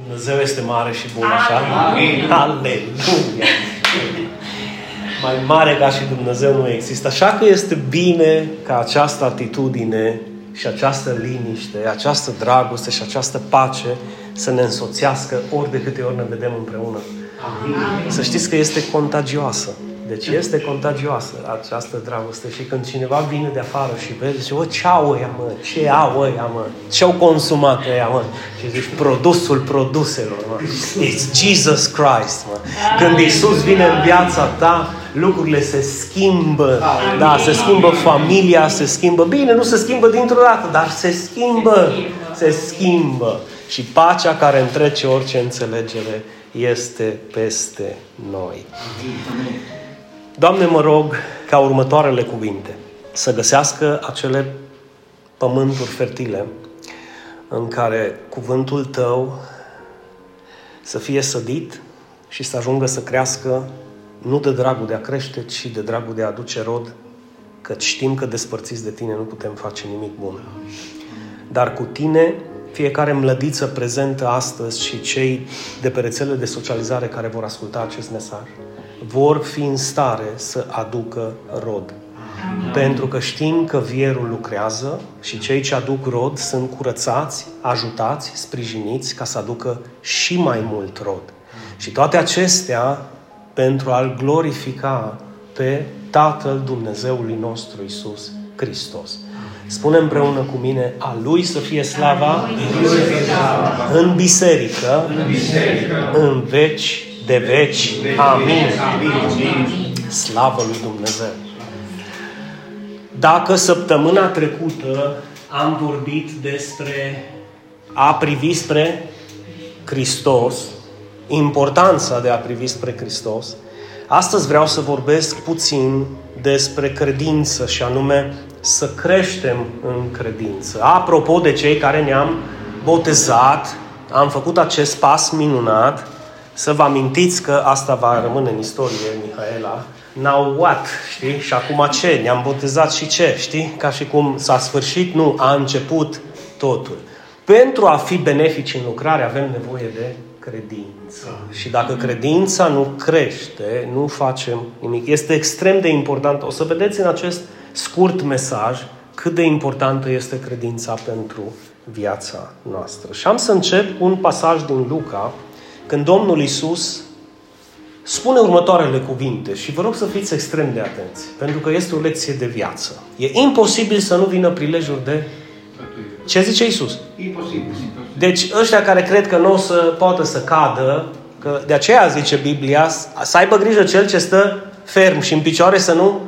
Dumnezeu este mare și bun, așa? Amin. Aleluia! Mai mare ca și Dumnezeu nu există. Așa că este bine ca această atitudine și această liniște, această dragoste și această pace să ne însoțească ori de câte ori ne vedem împreună. Amin. Să știți că este contagioasă. Deci este contagioasă această dragoste și când cineva vine de afară și vede, zice, o, ce au ăia, mă? Ce au ăia, mă? Ce au consumat ăia, mă? Și zici, produsul produselor, mă. It's Jesus Christ, mă. Când Isus vine în viața ta, lucrurile se schimbă. Da, se schimbă familia, se schimbă. Bine, nu se schimbă dintr-o dată, dar se schimbă. Se schimbă. Și pacea care întrece orice înțelegere este peste noi. Doamne, mă rog ca următoarele cuvinte să găsească acele pământuri fertile în care cuvântul Tău să fie sădit și să ajungă să crească nu de dragul de a crește, ci de dragul de a aduce rod, că știm că despărțiți de Tine nu putem face nimic bun. Dar cu Tine, fiecare mlădiță prezentă astăzi și cei de pe rețelele de socializare care vor asculta acest mesaj, vor fi în stare să aducă rod. Pentru că știm că vierul lucrează și cei ce aduc rod sunt curățați, ajutați, sprijiniți ca să aducă și mai mult rod. Și toate acestea pentru a-L glorifica pe Tatăl Dumnezeului nostru Isus Hristos. Spune împreună cu mine, a Lui să fie slava în biserică, în veci de veci. Amin. Slavă lui Dumnezeu. Dacă săptămâna trecută am vorbit despre a privi spre Hristos, importanța de a privi spre Hristos, astăzi vreau să vorbesc puțin despre credință și anume să creștem în credință. Apropo de cei care ne-am botezat, am făcut acest pas minunat să vă amintiți că asta va rămâne în istorie, Mihaela. Now what? Știi? Și acum ce? Ne-am botezat și ce? Știi? Ca și cum s-a sfârșit, nu, a început totul. Pentru a fi benefici în lucrare avem nevoie de credință. Și dacă credința nu crește, nu facem nimic. Este extrem de important. O să vedeți în acest scurt mesaj cât de importantă este credința pentru viața noastră. Și am să încep un pasaj din Luca, când Domnul Isus spune următoarele cuvinte și vă rog să fiți extrem de atenți, pentru că este o lecție de viață. E imposibil să nu vină prilejuri de... Ce zice Isus? Imposibil. Deci ăștia care cred că nu o să poată să cadă, că de aceea zice Biblia, să aibă grijă cel ce stă ferm și în picioare să nu,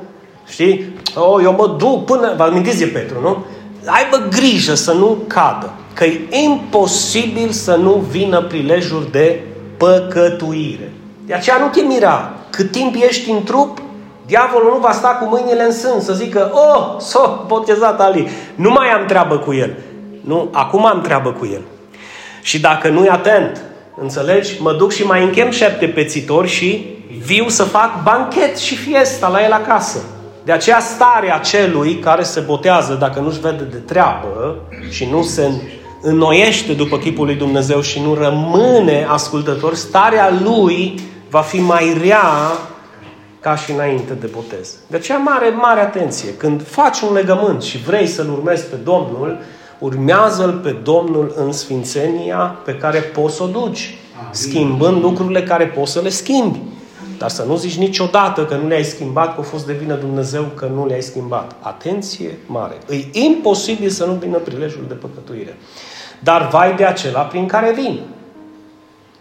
știi? Oh, eu mă duc până, vă amintiți de Petru, nu? Aibă grijă să nu cadă, că e imposibil să nu vină prilejuri de păcătuire. De aceea nu te mira. Cât timp ești în trup, diavolul nu va sta cu mâinile în sân să zică, oh, s-o botezat Ali, nu mai am treabă cu el. Nu, acum am treabă cu el. Și dacă nu-i atent, înțelegi, mă duc și mai închem șapte pețitori și viu să fac banchet și fiesta la el acasă. De aceea starea celui care se botează, dacă nu-și vede de treabă și nu se înnoiește după chipul lui Dumnezeu și nu rămâne ascultător, starea lui va fi mai rea ca și înainte de botez. De aceea mare, mare atenție. Când faci un legământ și vrei să-L urmezi pe Domnul, urmează-L pe Domnul în sfințenia pe care poți să o duci, schimbând lucrurile care poți să le schimbi. Dar să nu zici niciodată că nu le-ai schimbat, că a fost de vină Dumnezeu că nu le-ai schimbat. Atenție mare. E imposibil să nu vină prilejul de păcătuire. Dar vai de acela prin care vin.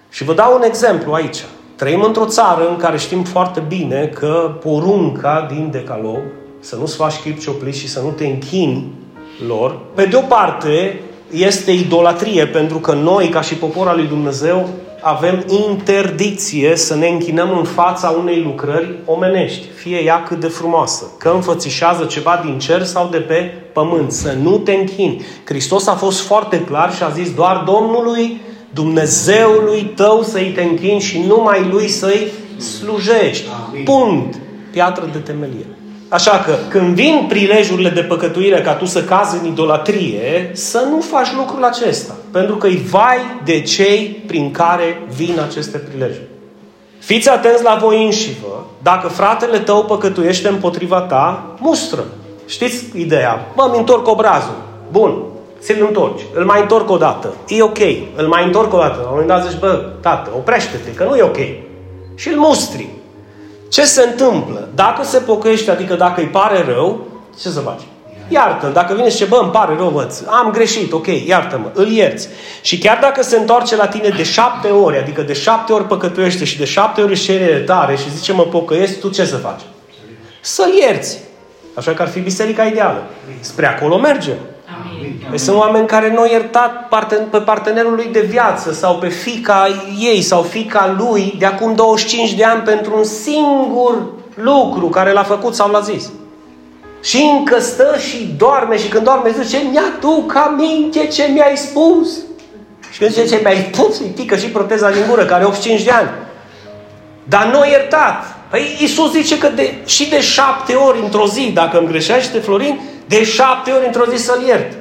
Și vă dau un exemplu aici. Trăim într-o țară în care știm foarte bine că porunca din decalog, să nu-ți faci chip cioplit și să nu te închini lor, pe de o parte este idolatrie, pentru că noi, ca și popor al lui Dumnezeu, avem interdicție să ne închinăm în fața unei lucrări omenești, fie ea cât de frumoasă, că înfățișează ceva din cer sau de pe pământ, să nu te închini. Hristos a fost foarte clar și a zis doar Domnului, Dumnezeului tău să-i te închini și numai Lui să-i slujești. Punct. Piatră de temelie. Așa că când vin prilejurile de păcătuire ca tu să cazi în idolatrie, să nu faci lucrul acesta. Pentru că îi vai de cei prin care vin aceste prilejuri. Fiți atenți la voi înșivă. Dacă fratele tău păcătuiește împotriva ta, mustră. Știți ideea? Mă, mi întorc obrazul. Bun, ți-l întorci. Îl mai întorc o dată. E ok. Îl mai întorc o dată. La un moment dat zici, bă, tată, oprește-te, că nu e ok. Și îl mustri. Ce se întâmplă? Dacă se pocăiește, adică dacă îi pare rău, ce să faci? Iartă-l. Dacă vine și ce, bă, îmi pare rău, bă, am greșit, ok, iartă-mă, îl ierți. Și chiar dacă se întoarce la tine de șapte ori, adică de șapte ori păcătuiește și de șapte ori își cere tare și zice, mă pocăiesc, tu ce să faci? Să-l ierți. Așa că ar fi biserica ideală. Spre acolo mergem. Deci sunt oameni care nu au iertat pe partenerul lui de viață sau pe fica ei sau fica lui de acum 25 de ani pentru un singur lucru care l-a făcut sau l-a zis. Și încă stă și doarme și când doarme zice, mi-aduc aminte ce mi-ai spus. Și când zice ce mi-ai spus, îi pică și proteza din gură, care are 85 de ani. Dar nu iertat. Păi Iisus zice că de, și de șapte ori într-o zi, dacă îmi greșește Florin, de șapte ori într-o zi să-l iert.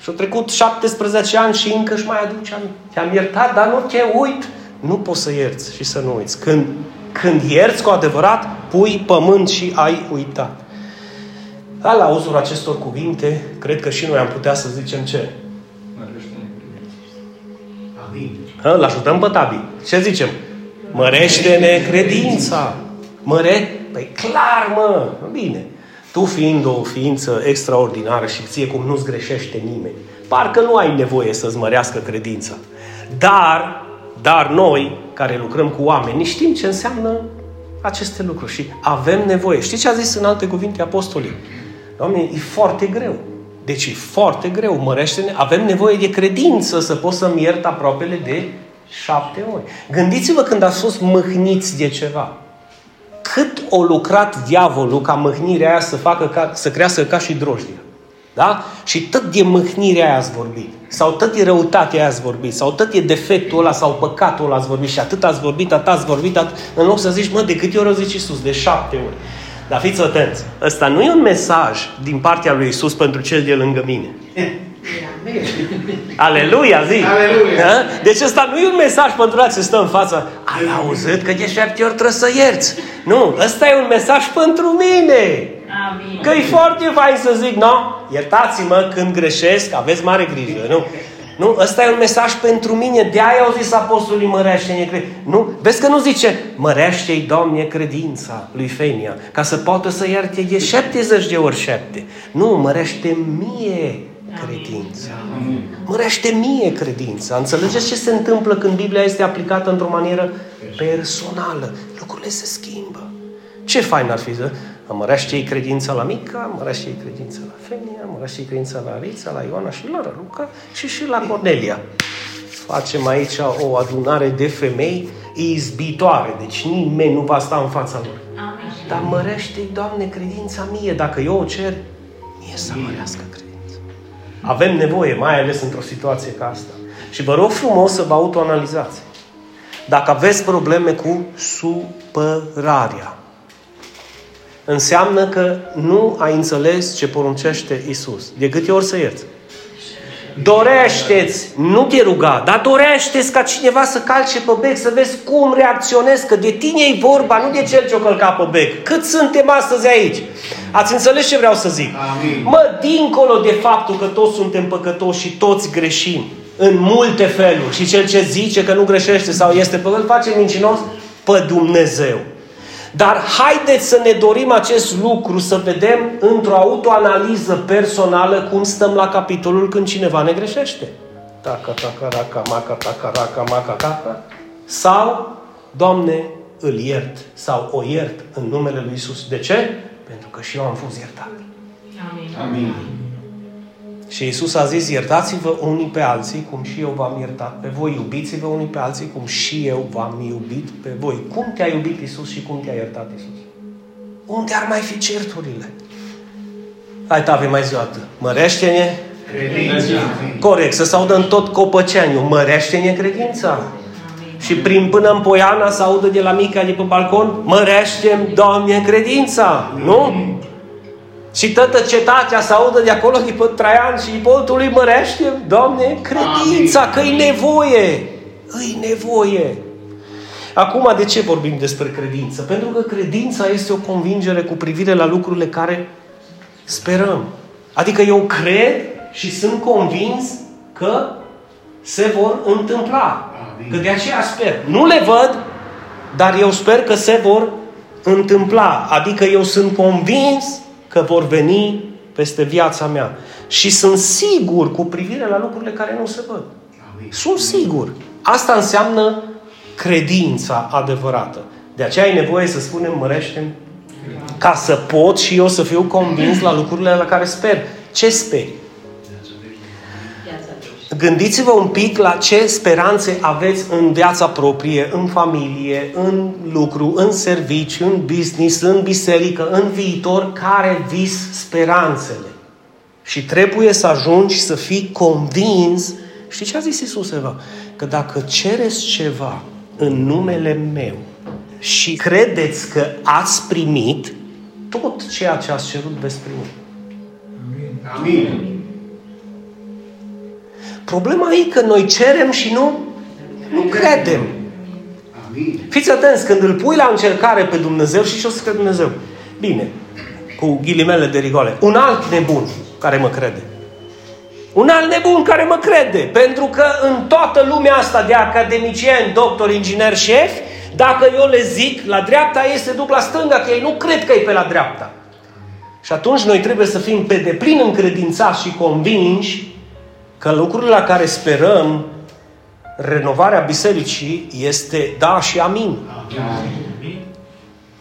Și au trecut 17 ani și încă își mai aduce aminte. Te-am iertat, dar nu te uit. Nu poți să ierți și să nu uiți. Când, când ierți cu adevărat, pui pământ și ai uitat. Da, la auzul acestor cuvinte, cred că și noi am putea să zicem ce? Amin. Îl ajutăm pe Tabi. Ce zicem? Mărește-ne credința. Măre? Păi clar, mă. Bine. Tu fiind o ființă extraordinară și ție cum nu-ți greșește nimeni, parcă nu ai nevoie să-ți mărească credința. Dar, dar noi, care lucrăm cu oameni, știm ce înseamnă aceste lucruri și avem nevoie. Știți ce a zis în alte cuvinte apostolii? Doamne, e foarte greu. Deci e foarte greu. Mărește-ne. Avem nevoie de credință să poți să-mi iert aproapele de șapte ori. Gândiți-vă când ați fost mâhniți de ceva cât o lucrat diavolul ca mâhnirea aia să facă ca, să crească ca și drojdia. Da? Și tot de mâhnirea aia ați vorbit. Sau tot de răutatea aia ați vorbit. Sau tot de defectul ăla sau păcatul ăla ați vorbit. Și atât ați vorbit, atât ați vorbit, atât, în loc să zici, mă, de câte ori o zici Iisus? De șapte ori. Dar fiți atenți, ăsta nu e un mesaj din partea lui Iisus pentru cel de lângă mine. Aleluia, zi! Aleluia. Da? Deci ăsta nu e un mesaj pentru a ce stă în față. Ai auzit că de șapte ori trebuie să ierți. Nu, ăsta e un mesaj pentru mine. Amin. Că e foarte fain să zic, nu? Iertați-mă când greșesc, aveți mare grijă, nu? Nu? Ăsta e un mesaj pentru mine. De aia au zis apostolii, mărește-ne credința. Nu? Vezi că nu zice, mărește-i, Doamne, credința lui Fenia, ca să poată să ierte de 70 de ori 7. Nu, mărește mie credința. Mărește mie credința. Înțelegeți ce se întâmplă când Biblia este aplicată într-o manieră personală? Lucrurile se schimbă. Ce fain ar fi să mărește credința la Mica, mărește credința la Femia, mărește credința la Alița, la Ioana și la Luca și și la Cornelia. Facem aici o adunare de femei izbitoare, deci nimeni nu va sta în fața lor. Amin. Dar mărește-i, Doamne, credința mie, dacă eu o cer, mie să mărească credința. Avem nevoie, mai ales într-o situație ca asta. Și vă rog frumos să vă autoanalizați. Dacă aveți probleme cu supărarea, înseamnă că nu ai înțeles ce poruncește Isus. De câte ori să ierți? Dorește-ți, nu te ruga, dar dorește-ți ca cineva să calce pe bec, să vezi cum reacționezi, că de tine e vorba, nu de cel ce o călca pe bec. Cât suntem astăzi aici? Ați înțeles ce vreau să zic? Amin. Mă, dincolo de faptul că toți suntem păcătoși și toți greșim, în multe feluri, și cel ce zice că nu greșește sau este păcătos, face mincinos pe Dumnezeu. Dar haideți să ne dorim acest lucru, să vedem într-o autoanaliză personală cum stăm la capitolul când cineva ne greșește. Taca, taca, raca, maca, taca, raca, maca, taca. Sau, Doamne, îl iert sau o iert în numele Lui Isus. De ce? Pentru că și eu am fost iertat. Amin. Amin. Și Isus a zis, iertați-vă unii pe alții, cum și eu v-am iertat pe voi. Iubiți-vă unii pe alții, cum și eu v-am iubit pe voi. Cum te-a iubit Isus și cum te-a iertat Isus? Unde ar mai fi certurile? Hai, tave mai zi Mărește-ne credința. Corect, să se audă în tot copăceaniu. Mărește-ne credința. Și prin până în Poiana să audă de la mica de pe balcon, mărește Doamne, credința. Nu? Și toată cetatea să audă de acolo după Traian și Ipoltul îi mărește, Doamne, credința, că e nevoie. Îi nevoie. Acum, de ce vorbim despre credință? Pentru că credința este o convingere cu privire la lucrurile care sperăm. Adică eu cred și sunt convins că se vor întâmpla. Că de aceea sper. Nu le văd, dar eu sper că se vor întâmpla. Adică eu sunt convins că vor veni peste viața mea. Și sunt sigur cu privire la lucrurile care nu se văd. Sunt sigur. Asta înseamnă credința adevărată. De aceea ai nevoie să spunem mărește ca să pot și eu să fiu convins la lucrurile la care sper. Ce speri? Gândiți-vă un pic la ce speranțe aveți în viața proprie, în familie, în lucru, în serviciu, în business, în biserică, în viitor, care vis speranțele. Și trebuie să ajungi să fii convins. Știți ce a zis Iisus Eva? Că dacă cereți ceva în numele meu și credeți că ați primit, tot ceea ce ați cerut veți primi. Amin. Amin. Problema e că noi cerem și nu, nu credem. Amin. Fiți atenți, când îl pui la încercare pe Dumnezeu și ce o să crede Dumnezeu? Bine, cu ghilimele de rigoare. Un alt nebun care mă crede. Un alt nebun care mă crede. Pentru că în toată lumea asta de academicieni, doctor, inginer, șef, dacă eu le zic, la dreapta este duc la stânga, că ei nu cred că e pe la dreapta. Și atunci noi trebuie să fim pe deplin încredințați și convinși că lucrurile la care sperăm, renovarea bisericii, este da și amin. amin.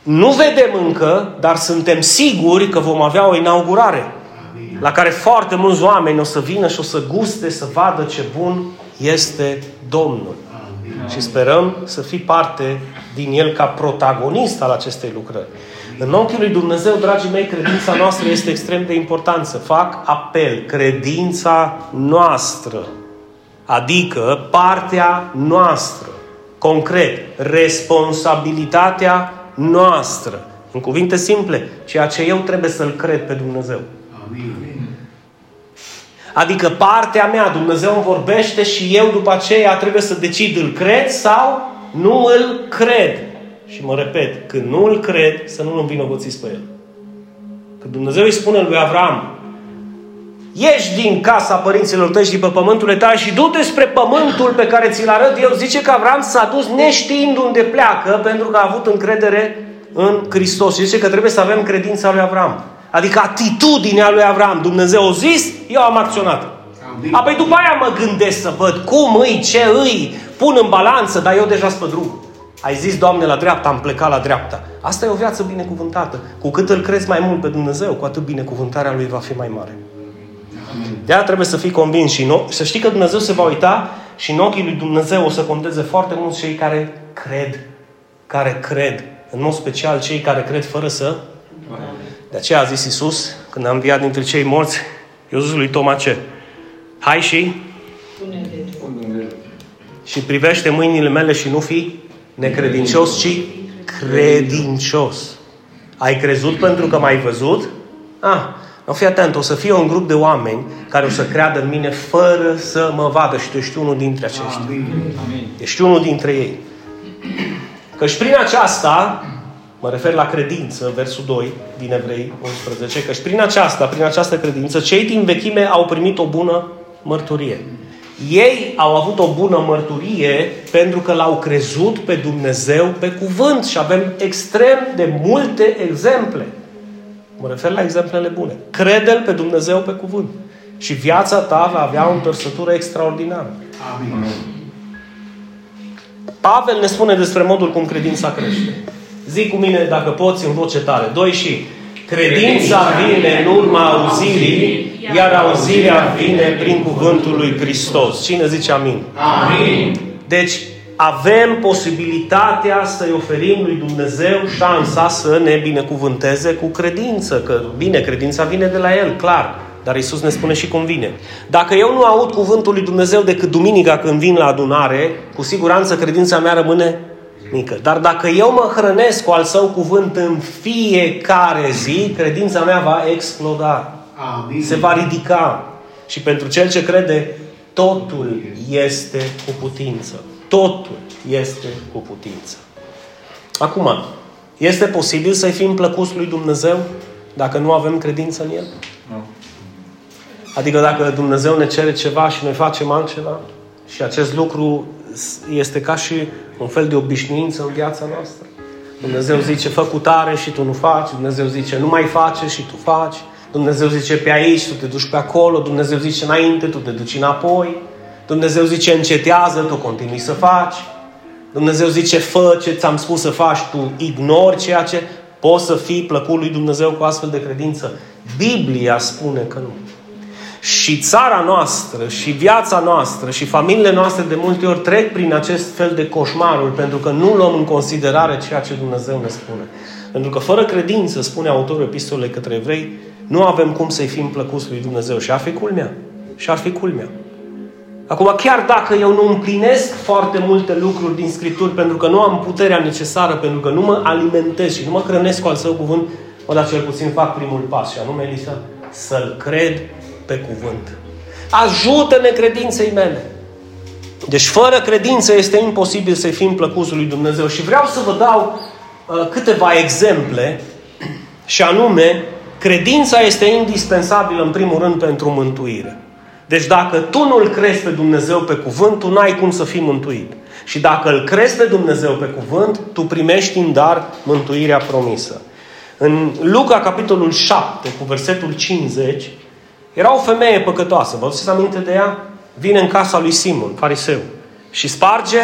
Nu vedem încă, dar suntem siguri că vom avea o inaugurare amin. la care foarte mulți oameni o să vină și o să guste, să vadă ce bun este Domnul. Amin. Și sperăm să fii parte din el ca protagonist al acestei lucrări. În ochii lui Dumnezeu, dragii mei, credința noastră este extrem de importantă. Fac apel, credința noastră, adică partea noastră, concret, responsabilitatea noastră. În cuvinte simple, ceea ce eu trebuie să-L cred pe Dumnezeu. Amin. Adică partea mea, Dumnezeu îmi vorbește și eu după aceea trebuie să decid îl cred sau nu îl cred. Și mă repet, când nu îl cred, să nu îl învinovățiți pe el. Că Dumnezeu îi spune lui Avram, ieși din casa părinților tăi și pe pământul tăi și du-te spre pământul pe care ți-l arăt eu. Zice că Avram s-a dus neștiind unde pleacă pentru că a avut încredere în Hristos. Și zice că trebuie să avem credința lui Avram. Adică atitudinea lui Avram. Dumnezeu a zis, eu am acționat. Apoi după aia mă gândesc să văd cum îi, ce îi, pun în balanță, dar eu deja sunt pe drum. Ai zis, Doamne, la dreapta, am plecat la dreapta. Asta e o viață binecuvântată. Cu cât îl crezi mai mult pe Dumnezeu, cu atât binecuvântarea Lui va fi mai mare. de trebuie să fii convins și nu, să știi că Dumnezeu se va uita și în ochii lui Dumnezeu o să conteze foarte mulți cei care cred. Care cred. În mod special cei care cred fără să... De aceea a zis Isus, când a înviat dintre cei morți, eu zis lui Toma ce? Hai și... Și privește mâinile mele și nu fi necredincios, ci credincios. Ai crezut pentru că m-ai văzut? Ah, nu fii atent, o să fie un grup de oameni care o să creadă în mine fără să mă vadă și tu ești unul dintre aceștia. Amin. Ești unul dintre ei. Căci prin aceasta, mă refer la credință, versul 2 din Evrei 11, căci prin aceasta, prin această credință, cei din vechime au primit o bună mărturie. Ei au avut o bună mărturie pentru că l-au crezut pe Dumnezeu pe cuvânt și avem extrem de multe exemple. Mă refer la exemplele bune. Crede-L pe Dumnezeu pe cuvânt. Și viața ta va avea o întorsătură extraordinară. Amin. Pavel ne spune despre modul cum credința crește. Zic cu mine, dacă poți, în voce tare. Doi și Credința vine în urma auzirii, iar auzirea vine prin cuvântul lui Hristos. Cine zice amin? Amin. Deci, avem posibilitatea să-i oferim lui Dumnezeu șansa să ne binecuvânteze cu credință. Că, bine, credința vine de la El, clar. Dar Isus ne spune și cum vine. Dacă eu nu aud cuvântul lui Dumnezeu decât duminica când vin la adunare, cu siguranță credința mea rămâne mică. Dar dacă eu mă hrănesc cu al său cuvânt în fiecare zi, credința mea va exploda. Amin. Se va ridica. Și pentru cel ce crede, totul este cu putință. Totul este cu putință. Acum, este posibil să-i fim plăcuți lui Dumnezeu dacă nu avem credință în El? Nu. Adică dacă Dumnezeu ne cere ceva și noi facem altceva și acest lucru este ca și un fel de obișnuință în viața noastră. Dumnezeu zice, fă cu tare și tu nu faci. Dumnezeu zice, nu mai face și tu faci. Dumnezeu zice, pe aici, tu te duci pe acolo. Dumnezeu zice, înainte, tu te duci înapoi. Dumnezeu zice, încetează, tu continui să faci. Dumnezeu zice, fă ce ți-am spus să faci, tu ignori ceea ce poți să fii plăcut lui Dumnezeu cu astfel de credință. Biblia spune că nu. Și țara noastră, și viața noastră, și familiile noastre de multe ori trec prin acest fel de coșmaruri pentru că nu luăm în considerare ceea ce Dumnezeu ne spune. Pentru că fără credință, spune autorul epistolei către evrei, nu avem cum să-i fim plăcuți lui Dumnezeu. Și ar fi culmea. Și ar fi culmea. Acum, chiar dacă eu nu împlinesc foarte multe lucruri din Scripturi pentru că nu am puterea necesară, pentru că nu mă alimentez și nu mă hrănesc cu al său cuvânt, o, dar cel puțin fac primul pas și anume, Elisa, să-L cred pe cuvânt. Ajută-ne credinței mele. Deci fără credință este imposibil să fim plăcuți lui Dumnezeu. Și vreau să vă dau uh, câteva exemple și anume, credința este indispensabilă în primul rând pentru mântuire. Deci dacă tu nu-L crezi pe Dumnezeu pe cuvânt, tu n-ai cum să fii mântuit. Și dacă îl crezi pe Dumnezeu pe cuvânt, tu primești în dar mântuirea promisă. În Luca, capitolul 7, cu versetul 50, era o femeie păcătoasă. Vă aduceți aminte de ea? Vine în casa lui Simon, fariseu, și sparge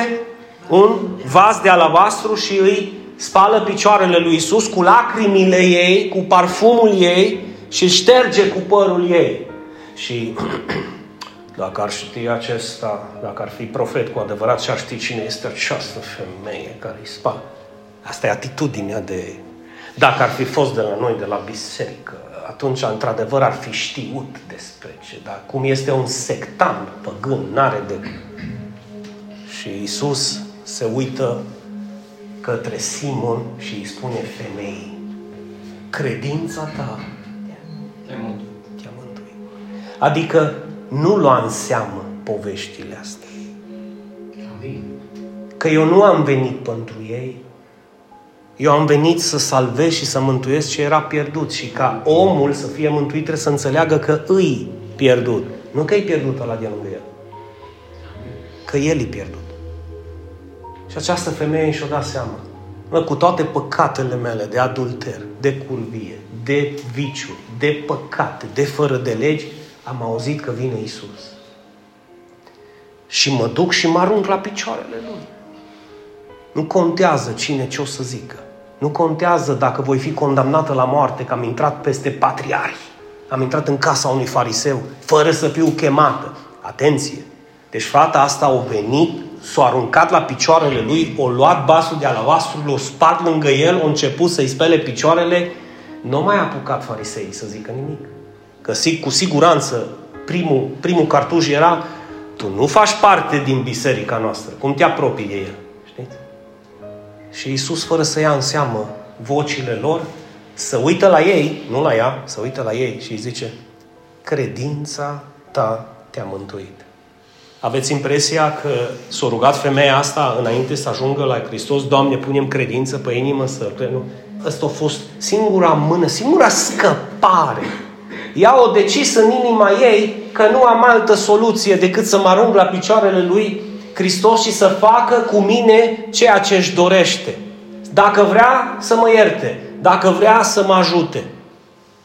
un vas de alabastru și îi spală picioarele lui Isus cu lacrimile ei, cu parfumul ei și șterge cu părul ei. Și dacă ar ști acesta, dacă ar fi profet cu adevărat și ar ști cine este această femeie care îi spală. Asta e atitudinea de... Dacă ar fi fost de la noi, de la biserică, atunci, într-adevăr, ar fi știut despre ce. Dar cum este un sectant păgân, n-are de... Și Isus se uită către Simon și îi spune femeii, credința ta te-a mântuit. Adică nu lua în seamă poveștile astea. Că eu nu am venit pentru ei, eu am venit să salvez și să mântuiesc ce era pierdut și ca omul să fie mântuit trebuie să înțeleagă că îi pierdut. Nu că e pierdut la de lângă el. Că el e pierdut. Și această femeie și-o dat seama. Mă, cu toate păcatele mele de adulter, de curvie, de viciu, de păcate, de fără de legi, am auzit că vine Isus. Și mă duc și mă arunc la picioarele Lui. Nu contează cine ce o să zică. Nu contează dacă voi fi condamnată la moarte, că am intrat peste patriarhi. Am intrat în casa unui fariseu, fără să fiu chemată. Atenție! Deci fata asta a venit, s-a aruncat la picioarele lui, o luat basul de alabastru, l-a spart lângă el, a început să-i spele picioarele. Nu mai a apucat fariseii să zică nimic. Că cu siguranță primul, primul cartuș era tu nu faci parte din biserica noastră. Cum te apropii de el? Știți? Și Isus, fără să ia în seamă vocile lor, să uită la ei, nu la ea, să uită la ei și îi zice, credința ta te-a mântuit. Aveți impresia că s-a rugat femeia asta înainte să ajungă la Hristos, Doamne, punem credință pe inimă să... Nu. Asta a fost singura mână, singura scăpare. Ea o decis în inima ei că nu am altă soluție decât să mă arunc la picioarele lui Hristos și să facă cu mine ceea ce își dorește. Dacă vrea să mă ierte, dacă vrea să mă ajute.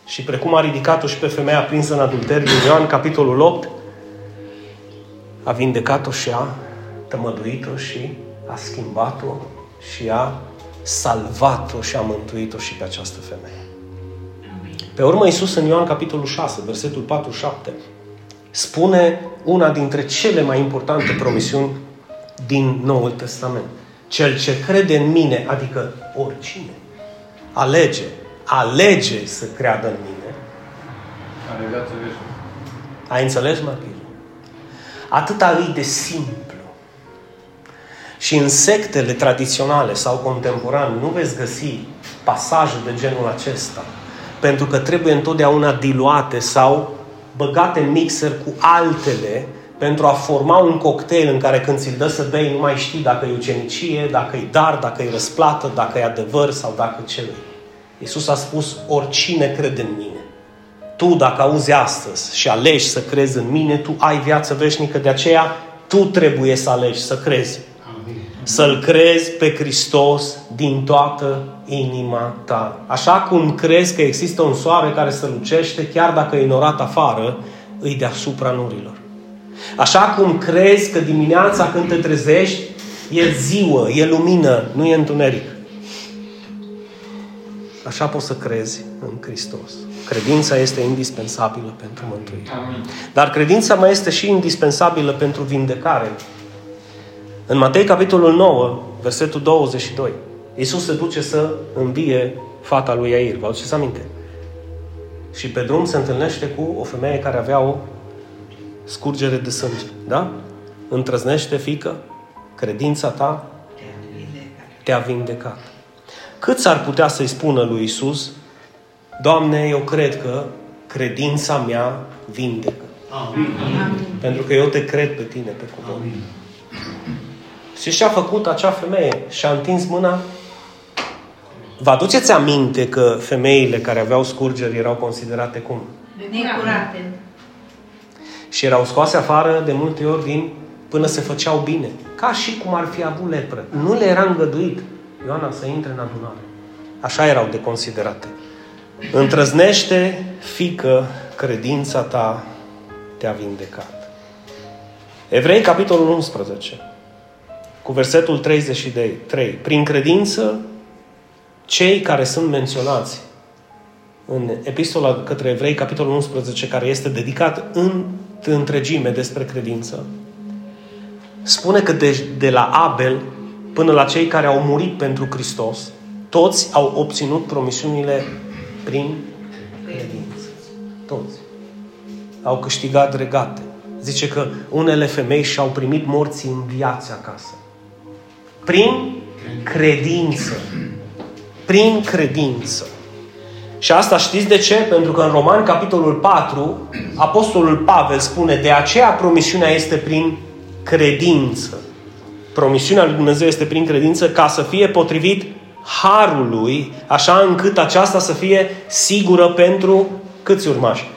Și precum a ridicat-o și pe femeia prinsă în adulter din Ioan, capitolul 8, a vindecat-o și a tămăduit-o și a schimbat-o și a salvat-o și a mântuit-o și pe această femeie. Pe urmă, Iisus în Ioan, capitolul 6, versetul 47, spune una dintre cele mai importante promisiuni din Noul Testament. Cel ce crede în mine, adică oricine, alege, alege să creadă în mine. Are viață Ai înțeles, Martin? Atâta îi de simplu. Și în sectele tradiționale sau contemporane nu veți găsi pasaje de genul acesta. Pentru că trebuie întotdeauna diluate sau băgate în mixer cu altele pentru a forma un cocktail în care când ți-l dă să bei nu mai știi dacă e ucenicie, dacă e dar, dacă e răsplată, dacă e adevăr sau dacă ce e. Iisus a spus, oricine crede în mine. Tu, dacă auzi astăzi și alegi să crezi în mine, tu ai viață veșnică, de aceea tu trebuie să alegi să crezi. Să-L crezi pe Hristos din toată inima ta. Așa cum crezi că există un soare care să lucește, chiar dacă e norat afară, îi deasupra nurilor. Așa cum crezi că dimineața când te trezești, e ziua, e lumină, nu e întuneric. Așa poți să crezi în Hristos. Credința este indispensabilă pentru mântuire. Dar credința mai este și indispensabilă pentru vindecare. În Matei, capitolul 9, versetul 22, Iisus se duce să învie fata lui Iair. Vă aduceți aminte? Și pe drum se întâlnește cu o femeie care avea o scurgere de sânge. Da? Întrăznește, fică, credința ta te-a vindecat. Cât s-ar putea să-i spună lui Isus, Doamne, eu cred că credința mea vindecă. Amin. Pentru că eu te cred pe tine pe cuvânt. Amin. Și ce a făcut acea femeie? Și-a întins mâna. Vă aduceți aminte că femeile care aveau scurgeri erau considerate cum? Necurate. Și erau scoase afară de multe ori din până se făceau bine. Ca și cum ar fi avut lepră. Nu le era îngăduit Ioana să intre în adunare. Așa erau de considerate. Întrăznește, fică, credința ta te-a vindecat. Evrei, capitolul 11, cu versetul 33. Prin credință, cei care sunt menționați în epistola către evrei, capitolul 11, care este dedicat în întregime despre credință, spune că de, de la Abel până la cei care au murit pentru Hristos, toți au obținut promisiunile prin credință. Toți. Au câștigat regate. Zice că unele femei și-au primit morții în viață acasă. Prin credință. Prin credință. Și asta știți de ce? Pentru că în Roman, capitolul 4, Apostolul Pavel spune de aceea promisiunea este prin credință. Promisiunea lui Dumnezeu este prin credință ca să fie potrivit harului, așa încât aceasta să fie sigură pentru câți urmași?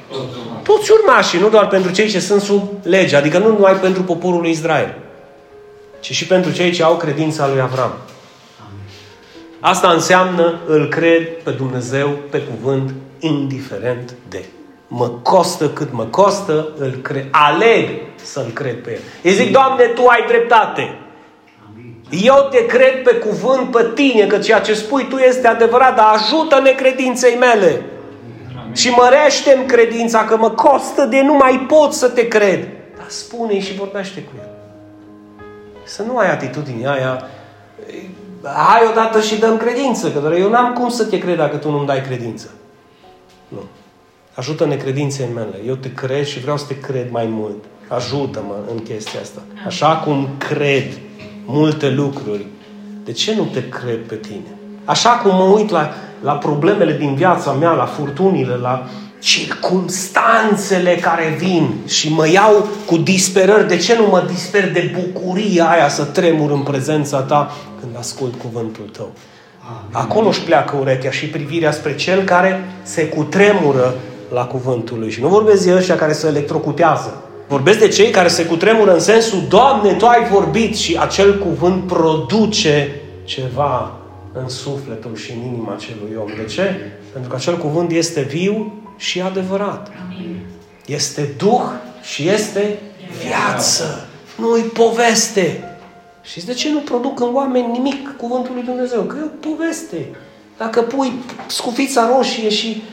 Toți urmașii, nu doar pentru cei ce sunt sub lege, adică nu numai pentru poporul lui Israel, ci și pentru cei ce au credința lui Avram. Asta înseamnă îl cred pe Dumnezeu pe cuvânt, indiferent de. Mă costă cât mă costă, îl cred, aleg să-l cred pe el. Îi zic, Doamne, Tu ai dreptate. Eu te cred pe cuvânt pe tine, că ceea ce spui tu este adevărat, dar ajută-ne credinței mele. Și mărește credința, că mă costă de nu mai pot să te cred. Dar spune și vorbește cu el. Să nu ai atitudinea aia, hai odată și dăm credință, că doar eu n-am cum să te cred dacă tu nu-mi dai credință. Nu. Ajută-ne credinței mele. Eu te cred și vreau să te cred mai mult. Ajută-mă în chestia asta. Așa cum cred multe lucruri, de ce nu te cred pe tine? Așa cum mă uit la, la problemele din viața mea, la furtunile, la circumstanțele care vin și mă iau cu disperări, de ce nu mă disper de bucuria aia să tremur în prezența ta când ascult cuvântul tău? Acolo își pleacă urechea și privirea spre cel care se cutremură la cuvântul lui. Și nu vorbesc de ăștia care se electrocutează. Vorbesc de cei care se cutremură în sensul, Doamne, Tu ai vorbit și acel cuvânt produce ceva în sufletul și în inima acelui om. De ce? Pentru că acel cuvânt este viu și adevărat. Amin. Este Duh și este viață. Nu-i poveste. Și de ce nu produc în oameni nimic cuvântul lui Dumnezeu? Că e o poveste. Dacă pui scufița roșie și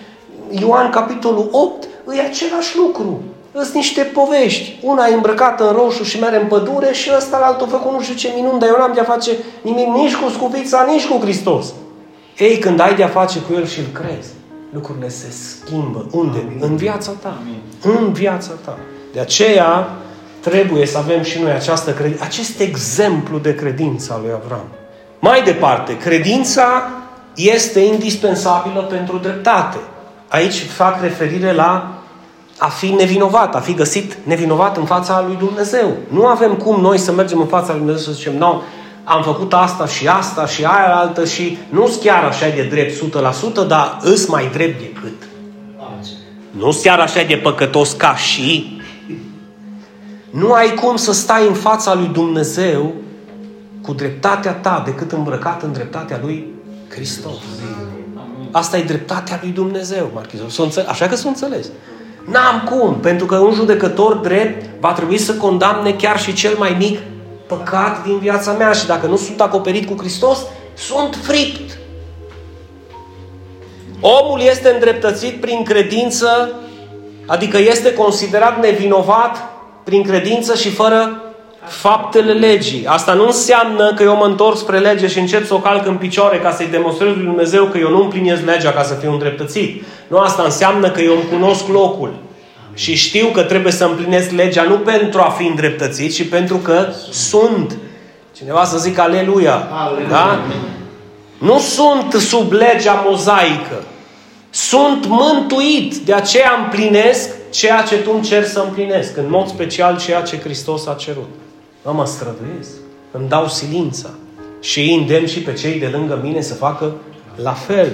Ioan capitolul 8, e același lucru. Sunt niște povești. Una e îmbrăcată în roșu și merge în pădure și ăsta la altul făcut nu știu ce minuni, dar eu n-am de-a face nimic nici cu scufița, nici cu Hristos. Ei, când ai de-a face cu El și îl crezi, lucrurile se schimbă. Unde? Amin. În viața ta. Amin. În viața ta. De aceea, trebuie să avem și noi această credință, acest exemplu de credință al lui Avram. Mai departe, credința este indispensabilă pentru dreptate. Aici fac referire la a fi nevinovat, a fi găsit nevinovat în fața lui Dumnezeu. Nu avem cum noi să mergem în fața lui Dumnezeu să zicem, nu, am făcut asta și asta și aia altă și nu-s chiar așa de drept 100%, dar îs mai drept decât. Nu-s chiar așa de păcătos ca și. Nu ai cum să stai în fața lui Dumnezeu cu dreptatea ta decât îmbrăcat în dreptatea lui Hristos. Asta e dreptatea lui Dumnezeu, Marchizor. Așa că să înțeles. N-am cum, pentru că un judecător drept va trebui să condamne chiar și cel mai mic păcat din viața mea și dacă nu sunt acoperit cu Hristos, sunt fript. Omul este îndreptățit prin credință, adică este considerat nevinovat prin credință și fără faptele legii. Asta nu înseamnă că eu mă întorc spre lege și încep să o calc în picioare ca să-i demonstrez lui Dumnezeu că eu nu împlinesc legea ca să fiu îndreptățit. Nu asta înseamnă că eu îmi cunosc locul. Și știu că trebuie să împlinesc legea nu pentru a fi îndreptățit, ci pentru că sunt. Cineva să zică aleluia. aleluia. Da? Nu sunt sub legea mozaică. Sunt mântuit. De aceea împlinesc ceea ce tu îmi cer să împlinesc. În mod special ceea ce Hristos a cerut. Mă, mă străduiesc. Îmi dau silința. Și îi îndemn și pe cei de lângă mine să facă la fel.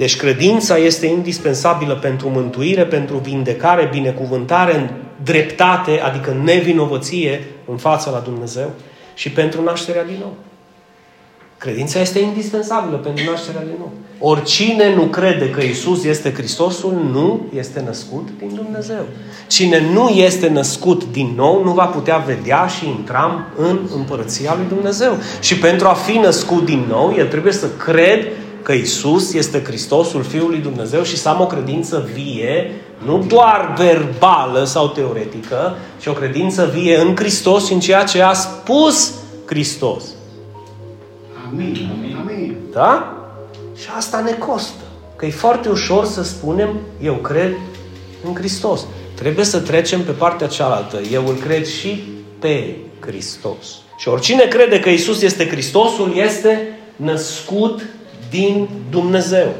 Deci credința este indispensabilă pentru mântuire, pentru vindecare, binecuvântare, dreptate, adică nevinovăție în fața la Dumnezeu și pentru nașterea din nou. Credința este indispensabilă pentru nașterea din nou. Oricine nu crede că Isus este Hristosul, nu este născut din Dumnezeu. Cine nu este născut din nou, nu va putea vedea și intra în împărăția lui Dumnezeu. Și pentru a fi născut din nou, el trebuie să cred că Isus este Hristosul Fiul lui Dumnezeu și să am o credință vie, nu doar verbală sau teoretică, ci o credință vie în Hristos și în ceea ce a spus Hristos. Amin. Amin. Da? Și asta ne costă. Că e foarte ușor să spunem, eu cred în Hristos. Trebuie să trecem pe partea cealaltă. Eu îl cred și pe Hristos. Și oricine crede că Isus este Hristosul, este născut din Dumnezeu.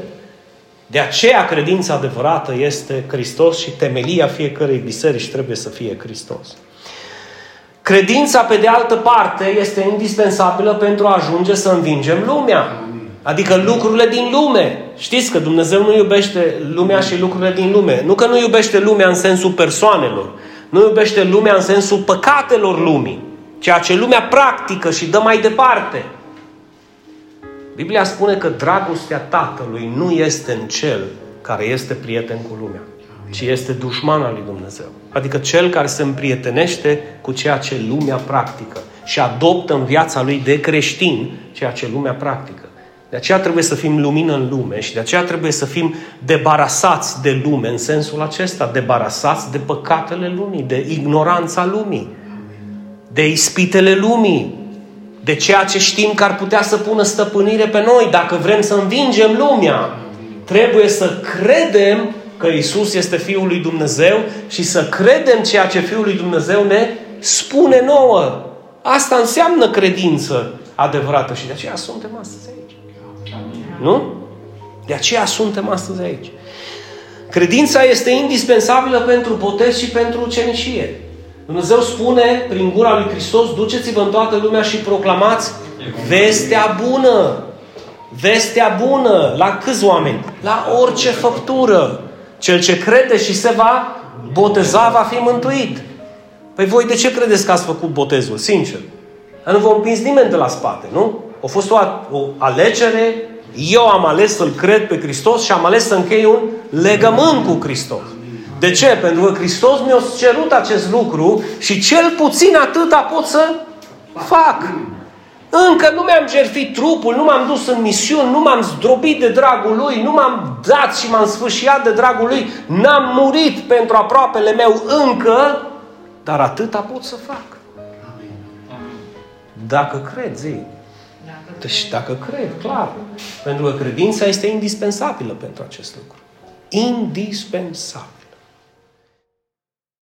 De aceea credința adevărată este Hristos și temelia fiecărei biserici trebuie să fie Hristos. Credința, pe de altă parte, este indispensabilă pentru a ajunge să învingem lumea. Adică lucrurile din lume. Știți că Dumnezeu nu iubește lumea și lucrurile din lume. Nu că nu iubește lumea în sensul persoanelor. Nu iubește lumea în sensul păcatelor lumii. Ceea ce lumea practică și dă mai departe. Biblia spune că dragostea Tatălui nu este în cel care este prieten cu lumea, ci este dușman al lui Dumnezeu. Adică cel care se împrietenește cu ceea ce lumea practică și adoptă în viața lui de creștin ceea ce lumea practică. De aceea trebuie să fim lumină în lume și de aceea trebuie să fim debarasați de lume în sensul acesta, debarasați de păcatele lumii, de ignoranța lumii, de ispitele lumii, de ceea ce știm că ar putea să pună stăpânire pe noi. Dacă vrem să învingem lumea, trebuie să credem că Isus este Fiul lui Dumnezeu și să credem ceea ce Fiul lui Dumnezeu ne spune nouă. Asta înseamnă credință adevărată și de aceea suntem astăzi aici. Nu? De aceea suntem astăzi aici. Credința este indispensabilă pentru botez și pentru ucenicie. Dumnezeu spune prin gura lui Hristos, duceți-vă în toată lumea și proclamați vestea bună. Vestea bună. La câți oameni? La orice făptură. Cel ce crede și se va boteza va fi mântuit. Păi voi de ce credeți că ați făcut botezul? Sincer. Nu vă împins nimeni de la spate, nu? A fost o, o alegere, eu am ales să-L cred pe Hristos și am ales să închei un legământ cu Hristos. De ce? Pentru că Hristos mi-a cerut acest lucru și cel puțin atâta pot să fac. Încă nu mi-am jertfit trupul, nu m-am dus în misiuni, nu m-am zdrobit de dragul Lui, nu m-am dat și m-am sfâșiat de dragul Lui, n-am murit pentru aproapele meu încă, dar atâta pot să fac. Dacă cred, zi. Deci dacă cred, clar. Pentru că credința este indispensabilă pentru acest lucru. Indispensabil.